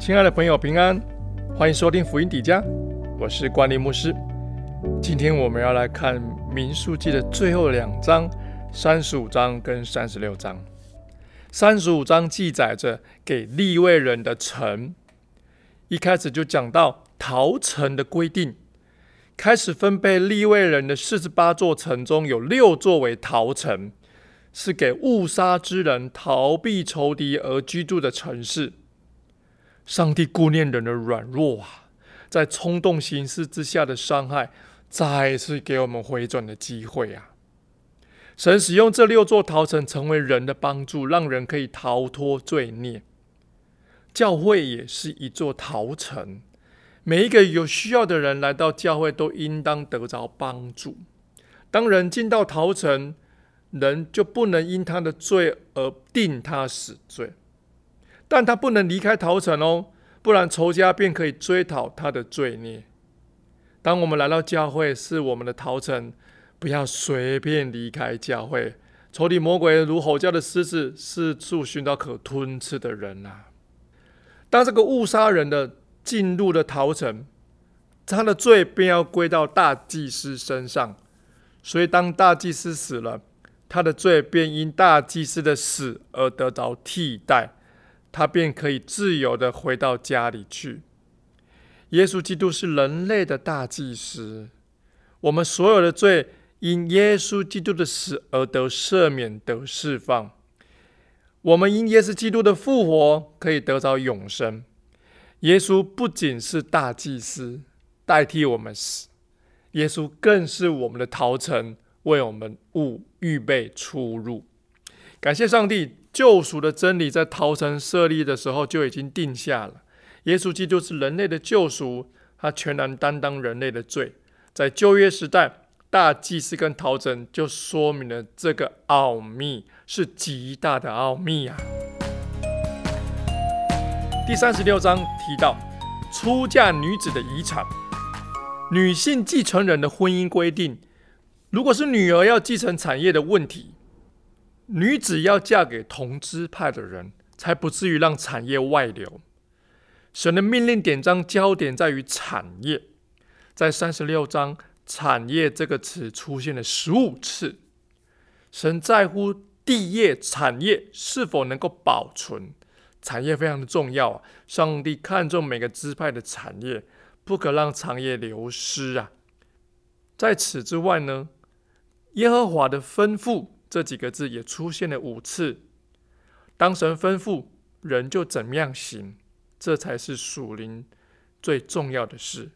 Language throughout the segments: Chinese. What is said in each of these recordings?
亲爱的朋友，平安，欢迎收听福音底家，我是关立牧师。今天我们要来看民数记的最后两章，三十五章跟三十六章。三十五章记载着给立位人的城，一开始就讲到逃城的规定，开始分配立位人的四十八座城中有六座为逃城，是给误杀之人逃避仇敌而居住的城市。上帝顾念人的软弱啊，在冲动行事之下的伤害，再次给我们回转的机会啊！神使用这六座逃城成为人的帮助，让人可以逃脱罪孽。教会也是一座逃城，每一个有需要的人来到教会，都应当得着帮助。当人进到逃城，人就不能因他的罪而定他死罪。但他不能离开逃城哦，不然仇家便可以追讨他的罪孽。当我们来到教会，是我们的逃城，不要随便离开教会。仇敌魔鬼如吼叫的狮子，四处寻找可吞吃的人呐。当这个误杀人的进入了逃城，他的罪便要归到大祭司身上。所以，当大祭司死了，他的罪便因大祭司的死而得着替代。他便可以自由的回到家里去。耶稣基督是人类的大祭司，我们所有的罪因耶稣基督的死而得赦免、得释放。我们因耶稣基督的复活可以得着永生。耶稣不仅是大祭司，代替我们死，耶稣更是我们的逃城，为我们物预备出入。感谢上帝。救赎的真理在逃城设立的时候就已经定下了。耶稣基督是人类的救赎，他全然担当人类的罪。在旧约时代，大祭司跟逃城就说明了这个奥秘是极大的奥秘啊。第三十六章提到出嫁女子的遗产，女性继承人的婚姻规定，如果是女儿要继承产业的问题。女子要嫁给同支派的人，才不至于让产业外流。神的命令典章焦点在于产业，在三十六章“产业”这个词出现了十五次。神在乎地业产业是否能够保存，产业非常的重要啊！上帝看重每个支派的产业，不可让产业流失啊！在此之外呢，耶和华的吩咐。这几个字也出现了五次。当神吩咐人就怎么样行，这才是属灵最重要的事。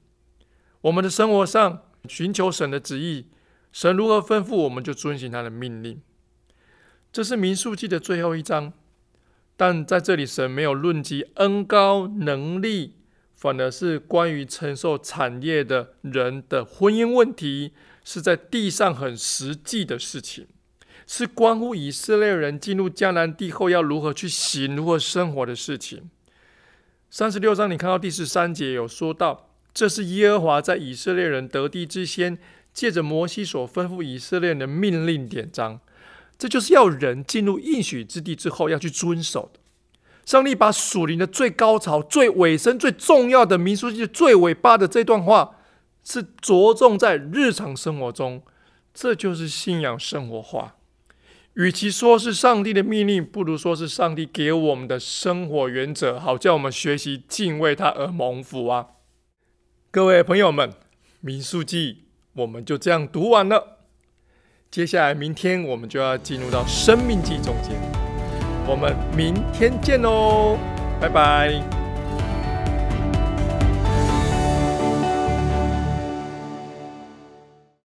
我们的生活上寻求神的旨意，神如何吩咐，我们就遵行他的命令。这是民数记的最后一章，但在这里神没有论及恩高能力，反而是关于承受产业的人的婚姻问题，是在地上很实际的事情。是关乎以色列人进入迦南地后要如何去行、如何生活的事情。三十六章，你看到第十三节有说到，这是耶和华在以色列人得地之先，借着摩西所吩咐以色列人的命令典章。这就是要人进入应许之地之后要去遵守的。上帝把属灵的最高潮、最尾声、最重要的民书记最尾巴的这段话，是着重在日常生活中，这就是信仰生活化。与其说是上帝的命令，不如说是上帝给我们的生活原则，好叫我们学习敬畏他而蒙福啊！各位朋友们，《民数记》我们就这样读完了。接下来明天我们就要进入到《生命记》中间，我们明天见喽，拜拜。